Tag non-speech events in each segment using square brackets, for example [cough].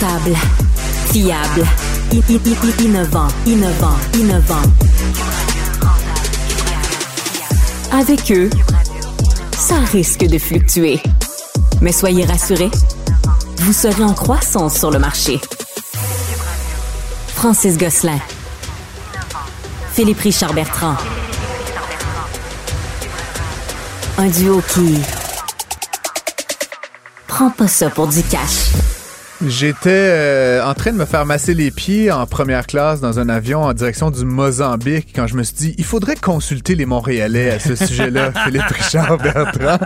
Fiable, innovant, innovant, innovant. Avec eux, ça risque de fluctuer. Mais soyez rassurés, vous serez en croissance sur le marché. Francis Gosselin. Philippe Richard Bertrand. Un duo qui prend pas ça pour du cash. J'étais euh, en train de me faire masser les pieds en première classe dans un avion en direction du Mozambique quand je me suis dit il faudrait consulter les Montréalais à ce sujet-là, [laughs] Philippe Richard Bertrand.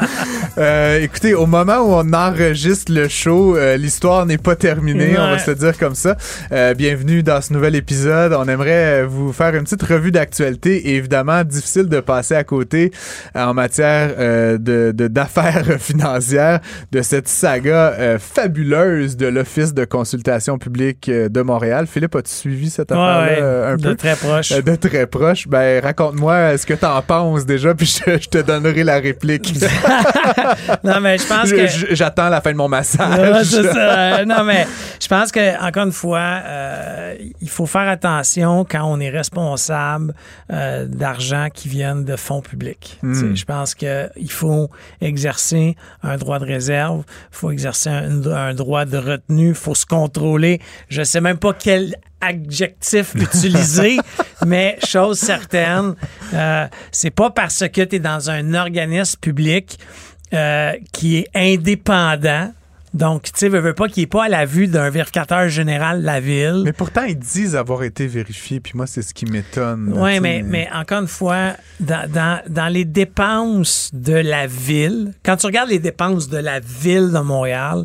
Euh, écoutez, au moment où on enregistre le show, euh, l'histoire n'est pas terminée, on va se le dire comme ça. Euh, bienvenue dans ce nouvel épisode. On aimerait euh, vous faire une petite revue d'actualité et évidemment difficile de passer à côté en matière euh, de d'affaires [laughs] financières de cette saga euh, fabuleuse de l'Office de consultation publique euh, de Montréal. Philippe, as-tu suivi cette Ouais, affaire-là euh, un de peu? très proche. Euh, De très proche. Ben, raconte-moi ce que t'en penses déjà, puis je, je te donnerai la réplique. [laughs] non, mais je pense que. J'attends la fin de mon massage. ça. [laughs] Non, mais je pense que encore une fois, euh, il faut faire attention quand on est responsable euh, d'argent qui viennent de fonds publics. Tu sais, Je pense que il faut exercer un droit de réserve, il faut exercer un, un droit de retenue, il faut se contrôler. Je sais même pas quel adjectif [laughs] utiliser, mais chose certaine, euh, c'est pas parce que tu es dans un organisme public euh, qui est indépendant. Donc, tu sais, veux, veux pas qu'il n'est pas à la vue d'un vérificateur général de la ville. Mais pourtant, ils disent avoir été vérifiés, puis moi, c'est ce qui m'étonne. Oui, mais, mais encore une fois, dans, dans, dans les dépenses de la ville, quand tu regardes les dépenses de la ville de Montréal,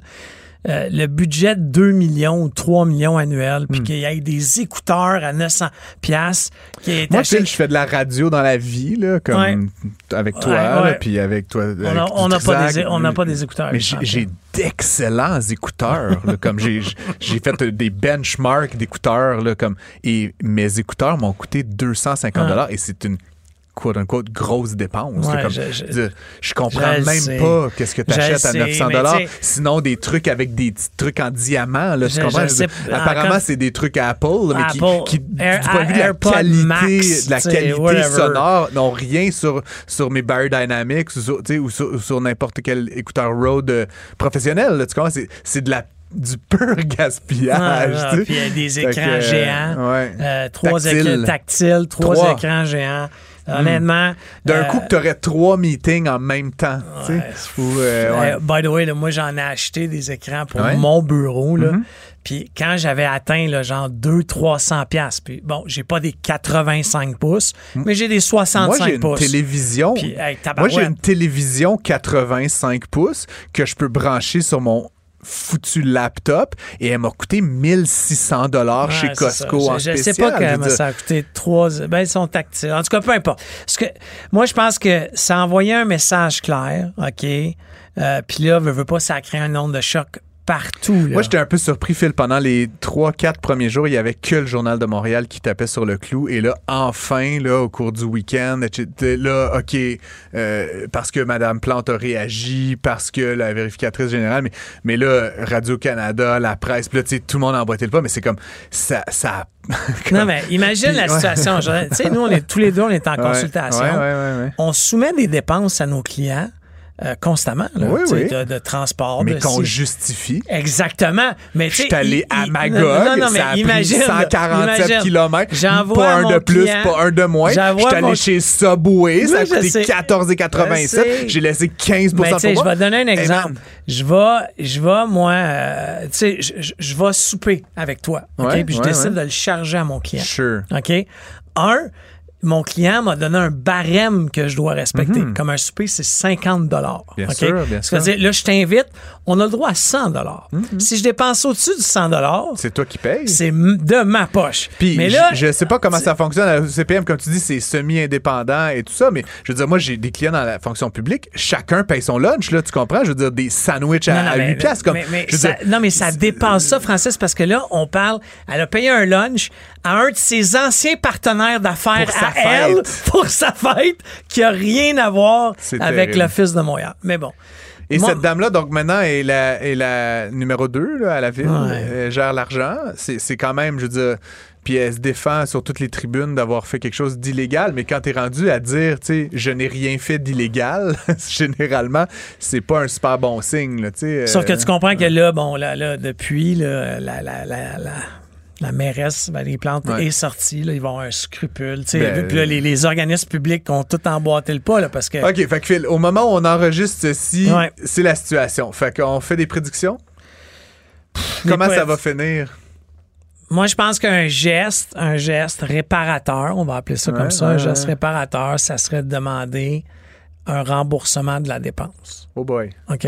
euh, le budget de 2 millions ou 3 millions annuels, Hmm. puis qu'il y ait des écouteurs à 900 piastres qui Moi, acheté- je fais de la radio dans la vie, là, comme Ouais. avec toi, puis avec toi. on avec n'a on n'a pas, des- on pas des écouteurs. Mais j'ai- d'excellents écouteurs, là, comme j'ai fait euh, des benchmarks d'écouteurs, comme et mes écouteurs m'ont coûté 250 dollars et c'est une quote unquote grosse dépense. là, Ouais, comme, je- je- je, je comprends je même sais. pas qu'est-ce que tu achètes à sais, 900 mais dollars. Sinon des trucs avec des trucs en diamant, là, tu Je- comprends? je sais- Apparemment, c'est des trucs Apple, là, mais qui, Apple, qui, du Air- point de vue de la qualité, Max, de la qualité sonore, n'ont rien sur, sur mes Biodynamics ou sur, tu sais, ou sur, sur n'importe quel écouteur Rode euh, professionnel. là, tu comprends? C'est, c'est de la du pur [laughs] gaspillage. Ah, tu sais. puis il y a des que, écrans euh, géants, ouais. euh, trois Tactile. écrans tactiles, trois, Trois. écrans géants. Honnêtement. D'un euh, coup, tu aurais trois meetings en même temps. Ouais. Ou, euh, ouais. by the way, là, moi, j'en ai acheté des écrans pour Ouais. Mm-hmm. mon bureau. Là. Puis quand j'avais atteint là, genre 200-300 piastres, puis bon, j'ai pas des 85 pouces, mais j'ai des 65 Mm. Moi, j'ai une pouces. télévision. Hey, Moi, j'ai une télévision 85 pouces que je peux brancher sur mon foutu laptop et elle m'a coûté 1600 dollars Ouais, chez Costco ça. en je, je spécial. sais pas comment dire, ça a coûté trois. Ben, ils sont tactiles. En tout cas, peu importe. Parce que moi, je pense que ça envoyait un message clair, OK? Euh, Puis là, veut, veut pas, ça a créé un nombre de choc partout. là. Moi, j'étais un peu surpris, Phil. Pendant les 3-4 premiers jours, il y avait que le Journal de Montréal qui tapait sur le clou. Et là, enfin, là, au cours du week-end, là, OK, euh, parce que Mme Plante a réagi, parce que la vérificatrice générale, mais, mais là, Radio-Canada, la presse, puis là, tu sais, tout le monde a emboîté le pas, mais c'est comme, ça... ça [laughs] Non, mais imagine Puis, la situation. Tu sais, nous, on est, tous les deux, on est en Ouais, consultation. ouais. On soumet des dépenses à nos clients euh, constamment, là, Oui, oui. de, de transport. Mais qu'on justifie. Exactement. Mais Je suis allé à Magog, non, non, mais ça a pris imagine, 147 imagine. km, J'envoie pas un de plus, client- pas un de moins. Je suis allé mon- chez Subway, ça a je coûté sais. 14,87. Je sais. J'ai laissé 15 Mais pour je moi. vais donner un Hey, exemple. je vais, je vais, moi, euh, tu sais, je, je- je vais souper avec toi, OK? Ouais, Puis je ouais, décide ouais. de le charger à mon client. Sure. OK? Un, mon client m'a donné un barème que je dois respecter. Comme un souper, c'est 50 dollars. Mhm. Bien sûr, bien sûr. Mhm. C'est-à-dire, là, je t'invite, on a le droit à 100 dollars. Si je dépense au-dessus du 100 dollars, C'est toi qui payes. c'est de ma poche. Puis mais là, je sais pas comment ça fonctionne à la CPM, comme tu dis, c'est semi-indépendant et tout ça, mais je veux dire, moi, j'ai des clients dans la fonction publique, chacun paye son lunch, là, tu comprends? Je veux dire, des sandwichs à, Non, non, à mais- 8 piastres, comme. mais- mais je veux ça- dire, non, mais ça dépasse ça, Francis, parce que là, on parle. Elle a payé un lunch à un de ses anciens partenaires d'affaires à elle [laughs] pour sa fête qui a rien à voir avec terrible. l'Office de Montréal. Mais bon. Et Moi- cette dame-là, donc maintenant, est la, est la numéro 2 à la ville, Ouais. Elle gère l'argent. C'est quand même, je veux dire, puis elle se défend sur toutes les tribunes d'avoir fait quelque chose d'illégal, mais quand t'es rendu à dire, tu sais, je n'ai rien fait d'illégal, [laughs] généralement, c'est pas un super bon signe, tu sais. Sauf que euh, tu comprends que là, bon, là, là depuis, là, la, la, la, la, la mairesse Valérie Plante Ouais. est sortie. Là, ils vont avoir un scrupule. Ben, là, les, les organismes publics ont tout emboîté le pas là, parce que. OK, fait que Phil, au moment où on enregistre ceci, Ouais. c'est la situation. Fait qu'on fait des prédictions? Comment les ça va finir? Moi, je pense qu'un geste, un geste réparateur, on va appeler ça Ouais, comme ça, un geste réparateur, ça serait de demander un remboursement de la dépense. Oh boy. OK?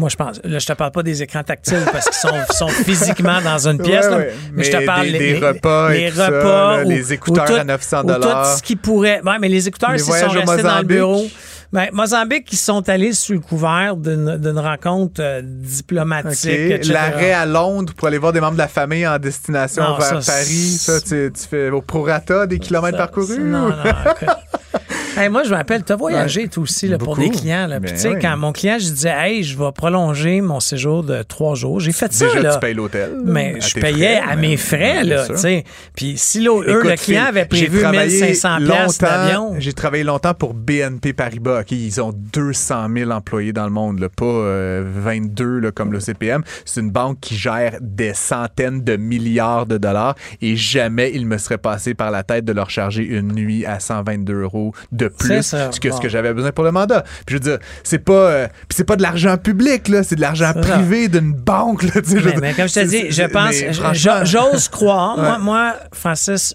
Moi, je pense. Là, je te parle pas des écrans tactiles parce qu'ils sont, [laughs] sont physiquement dans une pièce. Ouais, là, ouais. Mais, je te parle des- les, des les- repas et les ça, repas là, ou- les écouteurs tout- à 900 ou tout ce qui pourrait. Ouais, mais les écouteurs, s'ils sont restés dans le bureau. Ben, Mozambique, ils sont allés sous le couvert d'une rencontre euh, diplomatique. L'arrêt à Londres pour aller voir des membres de la famille en destination Non, vers ça, Paris, ça, tu, tu fais au prorata des kilomètres Ça, parcourus? ça, Non, non. [laughs] Hey, moi, je m'appelle, tu as voyagé toi aussi là, pour des clients. Là. Puis, Ben tu sais, oui. quand mon client, je disais, hey, je vais prolonger mon séjour de trois jours, j'ai fait ça. Déjà, là. tu payes l'hôtel. Mais je payais frais, à mes frais, là, tu sais. Puis si eux, Écoute, le client avait prévu travaillé 1500 piastres longtemps- d'avion. J'ai travaillé longtemps pour BNP Paribas. Ils ont 200 000 employés dans le monde, là, pas euh, 22 là, comme le CPM. C'est une banque qui gère des centaines de milliards de dollars et jamais il me serait passé par la tête de leur charger une nuit à 122 euros de plus que ce que j'avais besoin pour le mandat. Puis je veux dire, c'est pas, euh, c'est pas de l'argent public, là, c'est de l'argent privé d'une banque. Là, je Mais, mais comme je te dis, je pense, j'ose croire. Moi, Ouais. moi, Francis,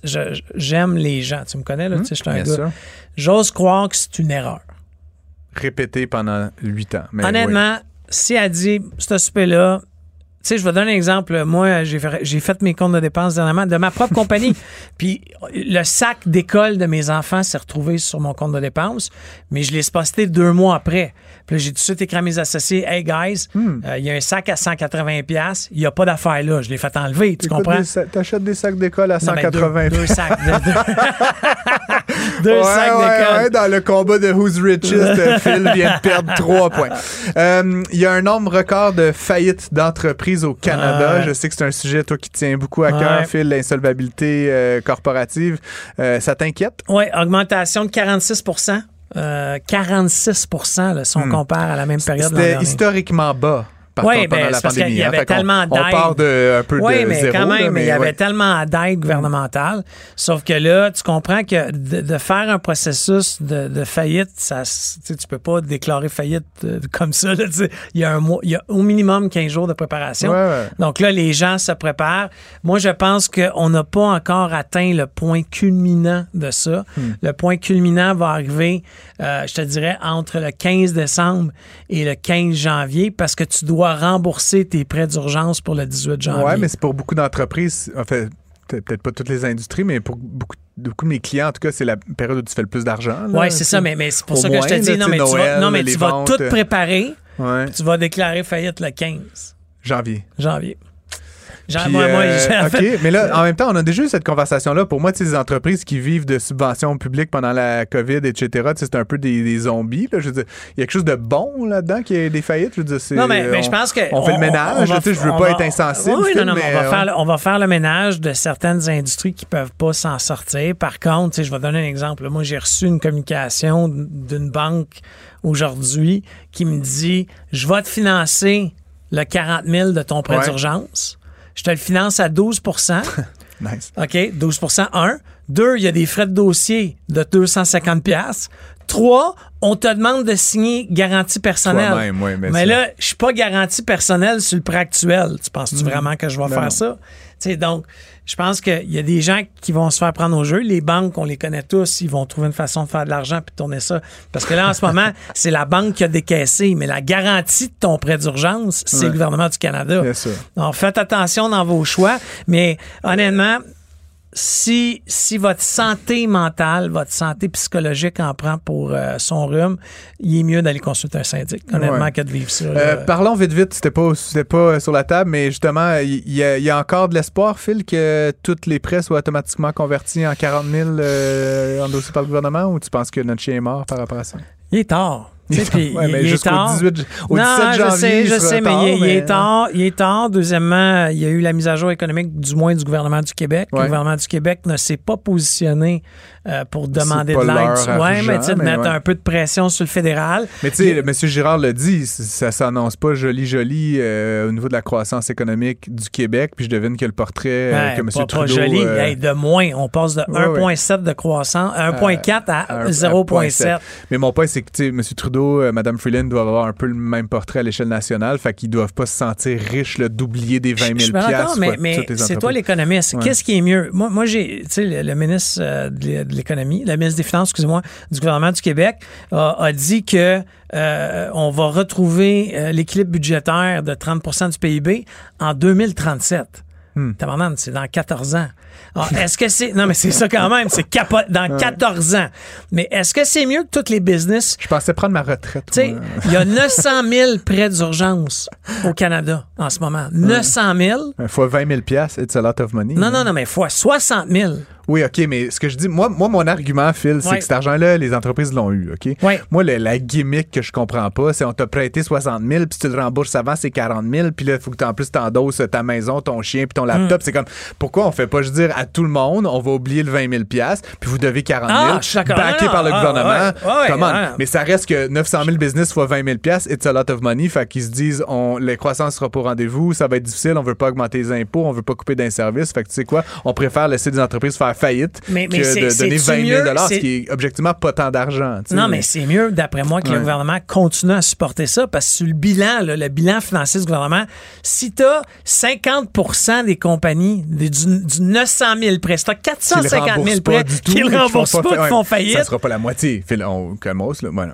j'aime les gens. Tu me connais, là, tu sais, je suis un gars. J'ose croire que c'est une erreur. Répété pendant 8 ans. Mais oui. Honnêtement, si elle dit, ce souper-là, tu sais, je vais donner un exemple. Moi, j'ai fait, j'ai fait mes comptes de dépenses dernièrement de ma propre [laughs] compagnie. Puis le sac d'école de mes enfants s'est retrouvé sur mon compte de dépenses, mais je l'ai posté deux mois après. Puis là, j'ai tout de suite écrit à mes associés, Hey guys, euh, Hmm. il y a un sac à 180$, il n'y a pas d'affaire là. Je l'ai fait enlever, tu Écoute, comprends? T'achètes des sacs d'école à Non, mais 180 deux, deux sacs. de- deux [laughs] deux Ouais, sacs d'école. ouais, dans le combat de Who's Richest, euh, Phil vient de perdre trois points. [laughs] Euh, Il y a un nombre record de faillites d'entreprises au Canada. Ouais. Je sais que c'est un sujet, toi, qui tient beaucoup à cœur, Ouais. Phil, l'insolvabilité euh, corporative. Euh, ça t'inquiète? Oui, augmentation de 46 euh, 46 là, si on compare à la même période Hmm. C'était historiquement bas. Contre, pendant ben, la pandémie. y hein. avait tellement On d'aide. part de un peu de mais zéro. quand là, même, il y avait ouais. tellement d'aide gouvernementale. Sauf que là, tu comprends que de, de faire un processus de, de faillite, ça, tu peux pas déclarer faillite euh, comme ça. là, tu sais. il, y a un mois, il y a au minimum 15 jours de préparation. Ouais, ouais. Donc là, les gens se préparent. Moi, je pense qu'on n'a pas encore atteint le point culminant de ça. Hmm. Le point culminant va arriver, euh, je te dirais, entre le 15 décembre et le 15 janvier parce que tu dois rembourser tes prêts d'urgence pour le 18 janvier. Ouais, mais c'est pour beaucoup d'entreprises, en fait, peut- peut-être pas toutes les industries, mais pour beaucoup, beaucoup de mes clients, en tout cas, c'est la période où tu fais le plus d'argent. Oui, c'est ça, mais, mais c'est pour ça que je te dis, là, non, mais tu vas, Noël, non, mais les tu vas ventes, tout euh, préparer, Ouais. tu vas déclarer faillite le 15 Janvier. janvier. Puis, moi, moi, euh, OK, fait- mais là, en même temps, on a déjà eu cette conversation-là. Pour moi, les entreprises qui vivent de subventions publiques pendant la COVID, etc., c'est un peu des, des zombies. Là. Je veux dire, il y a quelque chose de bon là-dedans qui est des faillites? Je veux dire, c'est, Non, mais, mais on- je pense que. On fait le ménage. va- je veux pas va- être insensible. Oui, non, non, mais, mais on, va euh, faire, le- on va faire le ménage de certaines industries qui peuvent pas s'en sortir. Par contre, je vais donner un exemple. Moi, j'ai reçu une communication d'une banque aujourd'hui qui me dit Je vais te financer le 40 000 de ton prêt Ouais. d'urgence. Je te le finance à 12% [laughs] Nice. OK, 12% un. Deux, il y a des frais de dossier de 250 pièces. Trois, on te demande de signer garantie personnelle. Toi-même, oui, mais mais là, je suis pas garantie personnelle sur le prêt actuel. Tu penses-tu vraiment que je vais faire non. ça? Tu sais, donc, je pense qu'il y a des gens qui vont se faire prendre au jeu. Les banques, on les connaît tous, ils vont trouver une façon de faire de l'argent puis de tourner ça. Parce que là, en ce moment, [laughs] c'est la banque qui a décaissé, mais la garantie de ton prêt d'urgence, c'est Ouais. le gouvernement du Canada. Bien sûr. Donc, faites attention dans vos choix. Mais honnêtement, si, si votre santé mentale, votre santé psychologique en prend pour euh, son rhume, il est mieux d'aller consulter un syndic, honnêtement, Ouais. que de vivre ça. Euh, parlons vite vite, c'était pas c'était pas euh, sur la table, mais justement, il y, y a encore de l'espoir, Phil, que toutes les prêts soient automatiquement convertis en 40 000 euh, endossés par le gouvernement, ou tu penses que notre chien est mort par rapport à ça? Il est tard. [laughs] Ouais, il- mais il est jusqu'au tard. 18 au non, 17 je sais, je sais, mais tard, il, est- il mais- est tard. Il est tard. Deuxièmement, il y a eu la mise à jour économique, du moins du gouvernement du Québec. Le gouvernement du Québec ne s'est pas positionné euh, pour demander de l'aide. Ouais, mais tu sais, de mettre ouais. un peu de pression sur le fédéral. Mais tu sais, M. Girard le dit, ça s'annonce pas joli joli euh, au niveau de la croissance économique du Québec. Puis je devine que le portrait euh, Ouais, que M. pas, Trudeau... pas joli. Hey, de moins. On passe de Ouais, ouais. 1,7 de croissance, 1,4 à un- 0,7. Mais mon point, c'est que tu sais, M. Trudeau, Mme Freeland doivent avoir un peu le même portrait à l'échelle nationale. Fait qu'ils doivent pas se sentir riches, là, d'oublier des 20 000 Je suis bien d'accord, piastres, mais, mais c'est toi l'économiste. Qu'est-ce qui est mieux? Moi, moi j'ai, tu sais, le, le ministre euh, de l'économie, le ministre des Finances, excusez-moi, du gouvernement du Québec, a, a dit que euh, on va retrouver euh, l'équilibre budgétaire de 30% du PIB en 2037. Hmm. C'est dans 14 ans. Alors, est-ce que c'est. Non, mais c'est ça quand même, c'est capo- dans 14 ans. Mais est-ce que c'est mieux que tous les business? Je pensais prendre ma retraite. tu sais, il y a 900 000 prêts d'urgence au Canada en ce moment. 900 000. Une fois 20 000 piastres, it's a lot of money. Non, non, non, mais fois 60 000. Oui, OK, mais ce que je dis, moi, moi mon argument, Phil, c'est Ouais. que cet argent-là, les entreprises l'ont eu, OK? Ouais. Moi, le- la gimmick que je comprends pas, c'est on t'a prêté 60 000, puis tu le rembourses avant, c'est 40 000, puis là, il faut que tu en plus t'endosses ta maison, ton chien, puis ton laptop. Mm. C'est comme, pourquoi on fait pas, je veux dire, à tout le monde, on va oublier le 20 000 piastres, puis vous devez 40 000, Ah, je backé Non, par le non, gouvernement. ah, ouais, ouais. Mais ça reste que 900 000 business fois 20 000 piastres, it's a lot of money. Fait qu'ils se disent, on, les croissances sera pas au rendez-vous, ça va être difficile, on veut pas augmenter les impôts, on veut pas couper d'un service. Fait que tu sais quoi, on préfère laisser des entreprises faire faillite Mais- mais que de donner c'est-tu 20 000 mieux? ce qui est objectivement pas tant d'argent. Non, mais c'est mieux, d'après moi, que le gouvernement continue à supporter ça parce que sur le bilan, là, le bilan financier du gouvernement, si tu as 50 des compagnies du, du 900 000 prêts, si tu as Qu'ils 450 000 remboursent pas prêts qui ne remboursent pas, qui font Ça faillite, sera pas la moitié. Phil, on calmos, là. Voilà.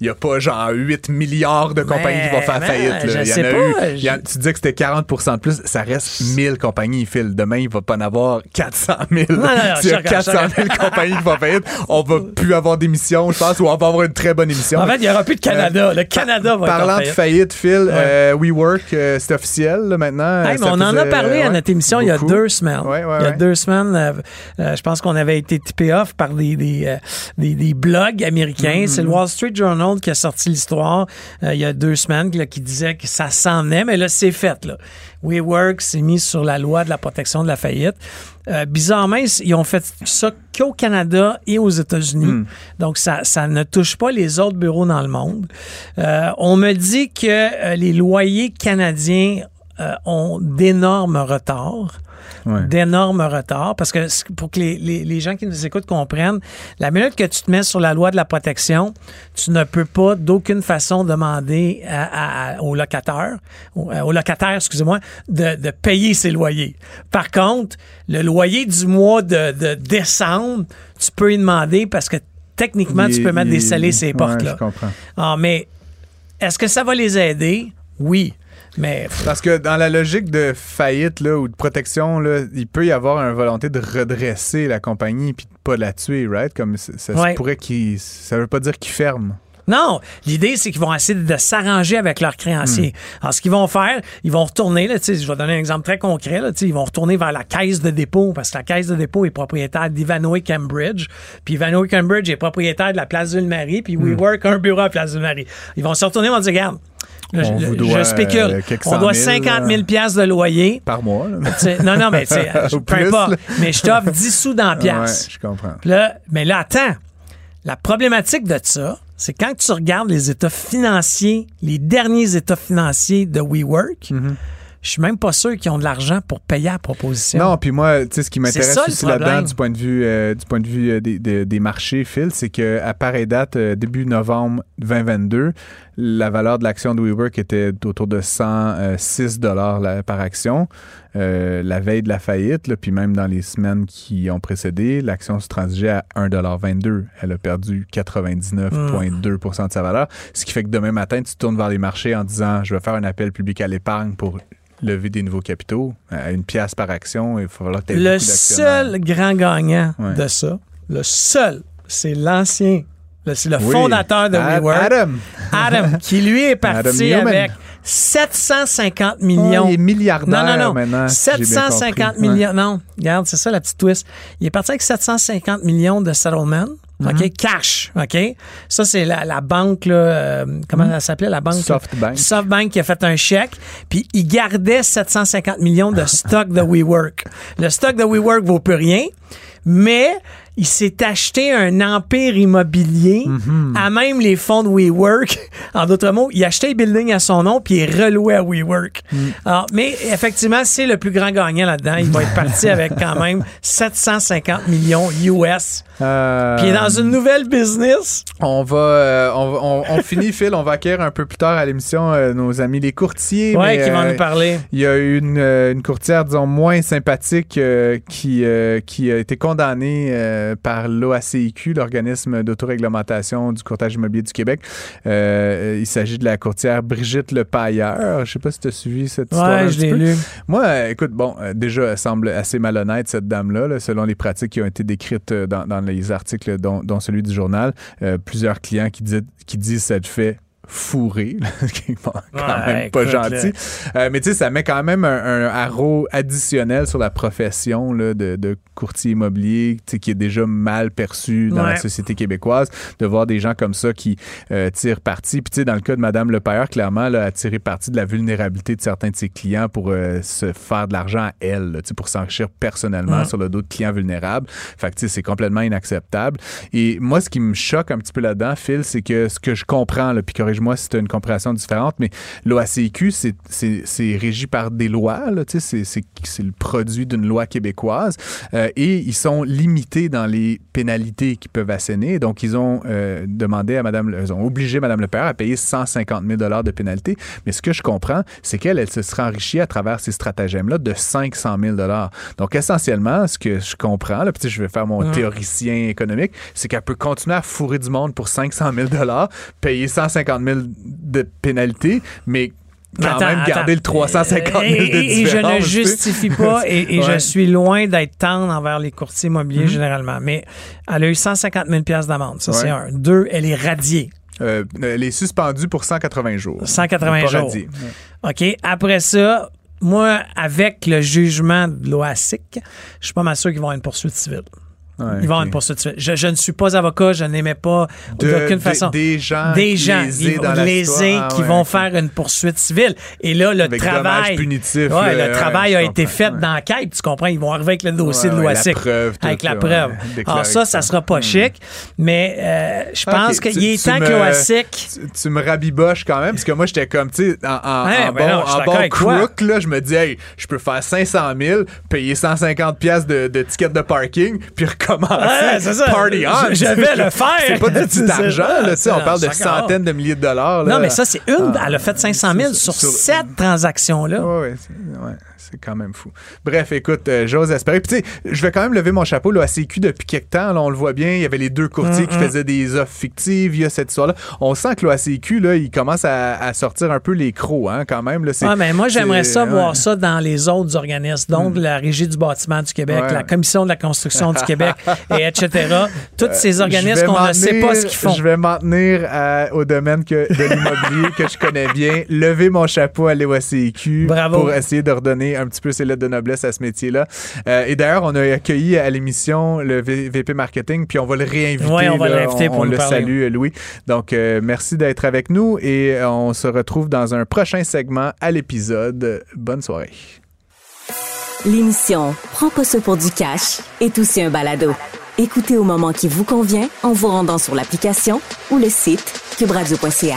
Il n'y a pas genre 8 milliards de compagnies qui vont faire mais, faillite. là. je Il y en sais a pas, eu. en- tu disais que c'était 40% de plus. Ça reste 1000 compagnies, Phil. Demain, il va pas en avoir 400 000. non, non, S'il [laughs] y a chacun, 400 000 compagnies qui vont faillite, on va plus avoir d'émission, je pense, ou on va avoir une très bonne émission. en fait, il n'y aura plus de Canada. le Canada va être en Parlant de faillite. Phil, euh, WeWork, euh, c'est officiel là, maintenant. Hey, mais Ça on en a parlé à ouais, notre émission il y a deux semaines. Ouais, ouais, il y a ouais. deux semaines, euh, euh, je pense qu'on avait été tippé off par des, des, euh, des, des blogs américains. C'est le Wall Street Journal qui a sorti l'histoire euh, il y a deux semaines là, qui disait que ça s'en venait, mais là, c'est fait. Là. WeWork s'est mis sur la loi de la protection de la faillite. Euh, bizarrement, ils ont fait ça qu'au Canada et aux États-Unis. Hmm. Donc, ça, ça ne touche pas les autres bureaux dans le monde. Euh, on me dit que les loyers canadiens ont d'énormes retards. Ouais. D'énormes retards. Parce que pour que les, les- les gens qui nous écoutent comprennent, la minute que tu te mets sur la loi de la protection, tu ne peux pas d'aucune façon demander à- aux locataires, aux, euh, aux locataires, excusez-moi, de, de payer ses loyers. Par contre, le loyer du mois de, de décembre, tu peux y demander parce que techniquement, tu peux mettre des scellés ces ouais, portes-là. je comprends. Ah, mais est-ce que ça va les aider? Oui. Mais Parce que dans la logique de faillite là, ou de protection, là, il peut y avoir une volonté de redresser la compagnie puis de pas la tuer, right? Comme ça, ça se pourrait qu'il. Ça veut pas dire qu'il ferme. non, l'idée, c'est qu'ils vont essayer de s'arranger avec leurs créanciers. Alors, ce qu'ils vont faire, ils vont retourner, là, je vais donner un exemple très concret, là, ils vont retourner vers la caisse de dépôt, parce que la caisse de dépôt est propriétaire d'Ivanhoe Cambridge, puis Ivanhoe Cambridge est propriétaire de la Place Ville-Marie, puis WeWork a un bureau à Place Ville-Marie. Ils vont se retourner, ils vont dire, regarde, On je, vous je doit, spécule, euh, on doit mille, 50 là. 000 piastres de loyer. Par mois. là. Non, non, mais [laughs] peu plus, importe. là. Mais je t'offre 10 sous dans la. Ouais, je comprends. Là, mais là, attends. La problématique de ça, c'est quand tu regardes les états financiers, les derniers états financiers de WeWork, Mm-hmm. Je suis même pas sûr qu'ils ont de l'argent pour payer la proposition. Non, puis moi, tu sais, ce qui m'intéresse aussi là-dedans du point de vue, euh, du point de vue euh, des, des- des marchés, Phil, c'est que à pareille date, euh, début novembre 2022, la valeur de l'action de WeWork était autour de 106 dollars par action. La veille de la faillite, là, puis même dans les semaines qui ont précédé, l'action se transigeait à 1,22 Elle a perdu 99,2% de sa valeur. Ce qui fait que demain matin, tu tournes vers les marchés en disant je vais faire un appel public à l'épargne pour lever des nouveaux capitaux à une pièce par action. Il va falloir que tu le seul grand gagnant Ouais. de ça, le seul, c'est l'ancien, c'est le Oui. fondateur de Ad- WeWork, Adam. Adam, [laughs] qui lui est parti avec 750 Oh, millions. il est milliardaire Non, non, non. maintenant. si j'ai bien 750 compris. millions. Non, regarde, c'est ça la petite twist. Il est parti avec 750 millions de settlement. OK? Cash. OK? Ça, c'est la, la banque, là, euh, comment elle s'appelait? La banque? SoftBank. SoftBank qui a fait un chèque, puis il gardait 750 millions de [laughs] stock de WeWork. Le stock de WeWork vaut plus rien, mais il s'est acheté un empire immobilier à même les fonds de WeWork. [laughs] En d'autres mots, il achetait les buildings à son nom puis il relouait à WeWork. Alors, mais effectivement, c'est le plus grand gagnant là-dedans. Il va être parti [laughs] avec quand même 750 millions US. Euh, Puis il est dans une nouvelle business. On va, euh, on, on- on finit, Phil. On va acquérir un peu plus tard à l'émission euh, nos amis les courtiers. Ouais, mais, qui vont nous parler. Il y a une, euh, une courtière, disons, moins sympathique qui, qui a été condamnée euh, par l'OACIQ, l'organisme d'autoréglementation du courtage immobilier du Québec. Euh, il s'agit de la courtière Brigitte Lepailleur. Je sais pas si tu as suivi cette histoire. Ouais, je l'ai lu. Moi, euh, écoute, bon, euh, déjà, elle semble assez malhonnête, cette dame-là, là, selon les pratiques qui ont été décrites euh, dans, dans les articles, dont, dont celui du journal. Euh, plusieurs clients qui, disent qui disent cette fait fourré, [laughs] ce qui est quand Ouais, même pas gentil. Euh, mais tu sais, ça met quand même un, un haro additionnel sur la profession là, de, de courtier immobilier, qui est déjà mal perçu dans la société québécoise, de voir des gens comme ça qui euh, tirent parti. Puis tu sais, dans le cas de Madame Lepayeur, clairement, là, a tiré parti de la vulnérabilité de certains de ses clients pour euh, se faire de l'argent à elle, là, pour s'enrichir personnellement Ouais. sur le dos de clients vulnérables. Fait que tu sais, c'est complètement inacceptable. Et moi, ce qui me choque un petit peu là-dedans, Phil, c'est que ce que je comprends, là, puis corrige-moi si tu as une compréhension différente, mais l'OACIQ, c'est- régi par des lois, c'est- le produit d'une loi québécoise, euh, et ils sont limités dans les pénalités qu'ils peuvent asséner. Donc, ils ont euh, demandé à Madame, ils ont obligé Madame Le Père à payer 150 000 de pénalité. Mais ce que je comprends, c'est qu'elle, elle se serait enrichie à travers ces stratagèmes-là de 500 000 Donc, essentiellement, ce que je comprends, là, puis je vais faire mon théoricien économique, c'est qu'elle peut continuer à fourrer du monde pour 500 000 payer 150 000 de pénalité, mais quand attends, même garder attends. le 350 000 de Et, et- je ne justifie pas [laughs] et, et je suis loin d'être tendre envers les courtiers immobiliers Mhm. généralement. Mais elle a eu 150 000 d'amende. Ça, c'est un. Deux, elle est radiée. Euh, elle est suspendue pour 180 jours. 180 Pas jours. radiée. OK. Après ça, moi, avec le jugement de l'OASIC, je suis pas mal sûr qu'ils vont avoir une poursuite civile. Ouais, Ils vont avoir ok. une poursuite civile. Je, je ne suis pas avocat, je n'aimais pas De- d'aucune façon. Des gens, des gens lésés dans la lésés. Ah, qui ouais, vont faire une poursuite civile. Et là, le Avec travail. punitifs, Ouais, le travail a été fait l'enquête, tu comprends? Ils vont arriver avec le dossier de l'OASIC. la preuve, tout, avec la preuve. Alors ça, que ça ça. sera pas Hmm. chic, mais euh, je pense Ok, qu'il est temps que l'OASIC. Tu, tu me rabiboches quand même, parce que moi, j'étais comme, tu sais, en, en, Ouais, en ben bon, non, en bon crook, là, je me dis, hey, je peux faire 500 000, payer 150 pièces de, de ticket de parking, puis recommencer. Ouais, c'est ça. Party on! Je- je vais le [laughs] faire. C'est pas C'est petit argent, là, tu sais, on parle de centaines de milliers de dollars. là. Non, mais ça, c'est une. Ah, elle a fait 500 000 sur, sur- sept transactions-là. Ouais, ouais, c'est quand même fou. Bref, écoute, euh, j'ose espérer. Puis, tu sais, je vais quand même lever mon chapeau là, à CQ depuis quelque temps. Là, on le voit bien. Il y avait les deux courtiers qui faisaient des offres fictives. Il y a cette histoire-là. On sent que l'OACQ, là, il commence à, à sortir un peu les crocs, hein, quand même. Là, Ah, mais moi, j'aimerais ça ouais. voir ça dans les autres organismes, donc la Régie du bâtiment du Québec, Ouais. la Commission de la construction du Québec, et etc. [laughs] Tous ces Je organismes qu'on ne sait pas ce qu'ils font. Je vais m'en tenir à- au domaine que, de l'immobilier que je connais bien. Lever mon chapeau à l'OACQ pour essayer de redonner un petit peu ses lettres de noblesse à ce métier-là. Euh, et d'ailleurs, on a accueilli à l'émission le V- VP Marketing, puis on va le réinviter. Ouais, on va l'inviter pour On nous le parler. salue, Louis. Donc, euh, merci d'être avec nous et euh, on se retrouve dans un prochain segment à l'épisode. Bonne soirée. L'émission Prends pas ça pour du cash est aussi un balado. Écoutez au moment qui vous convient en vous rendant sur l'application ou le site cubradio.ca.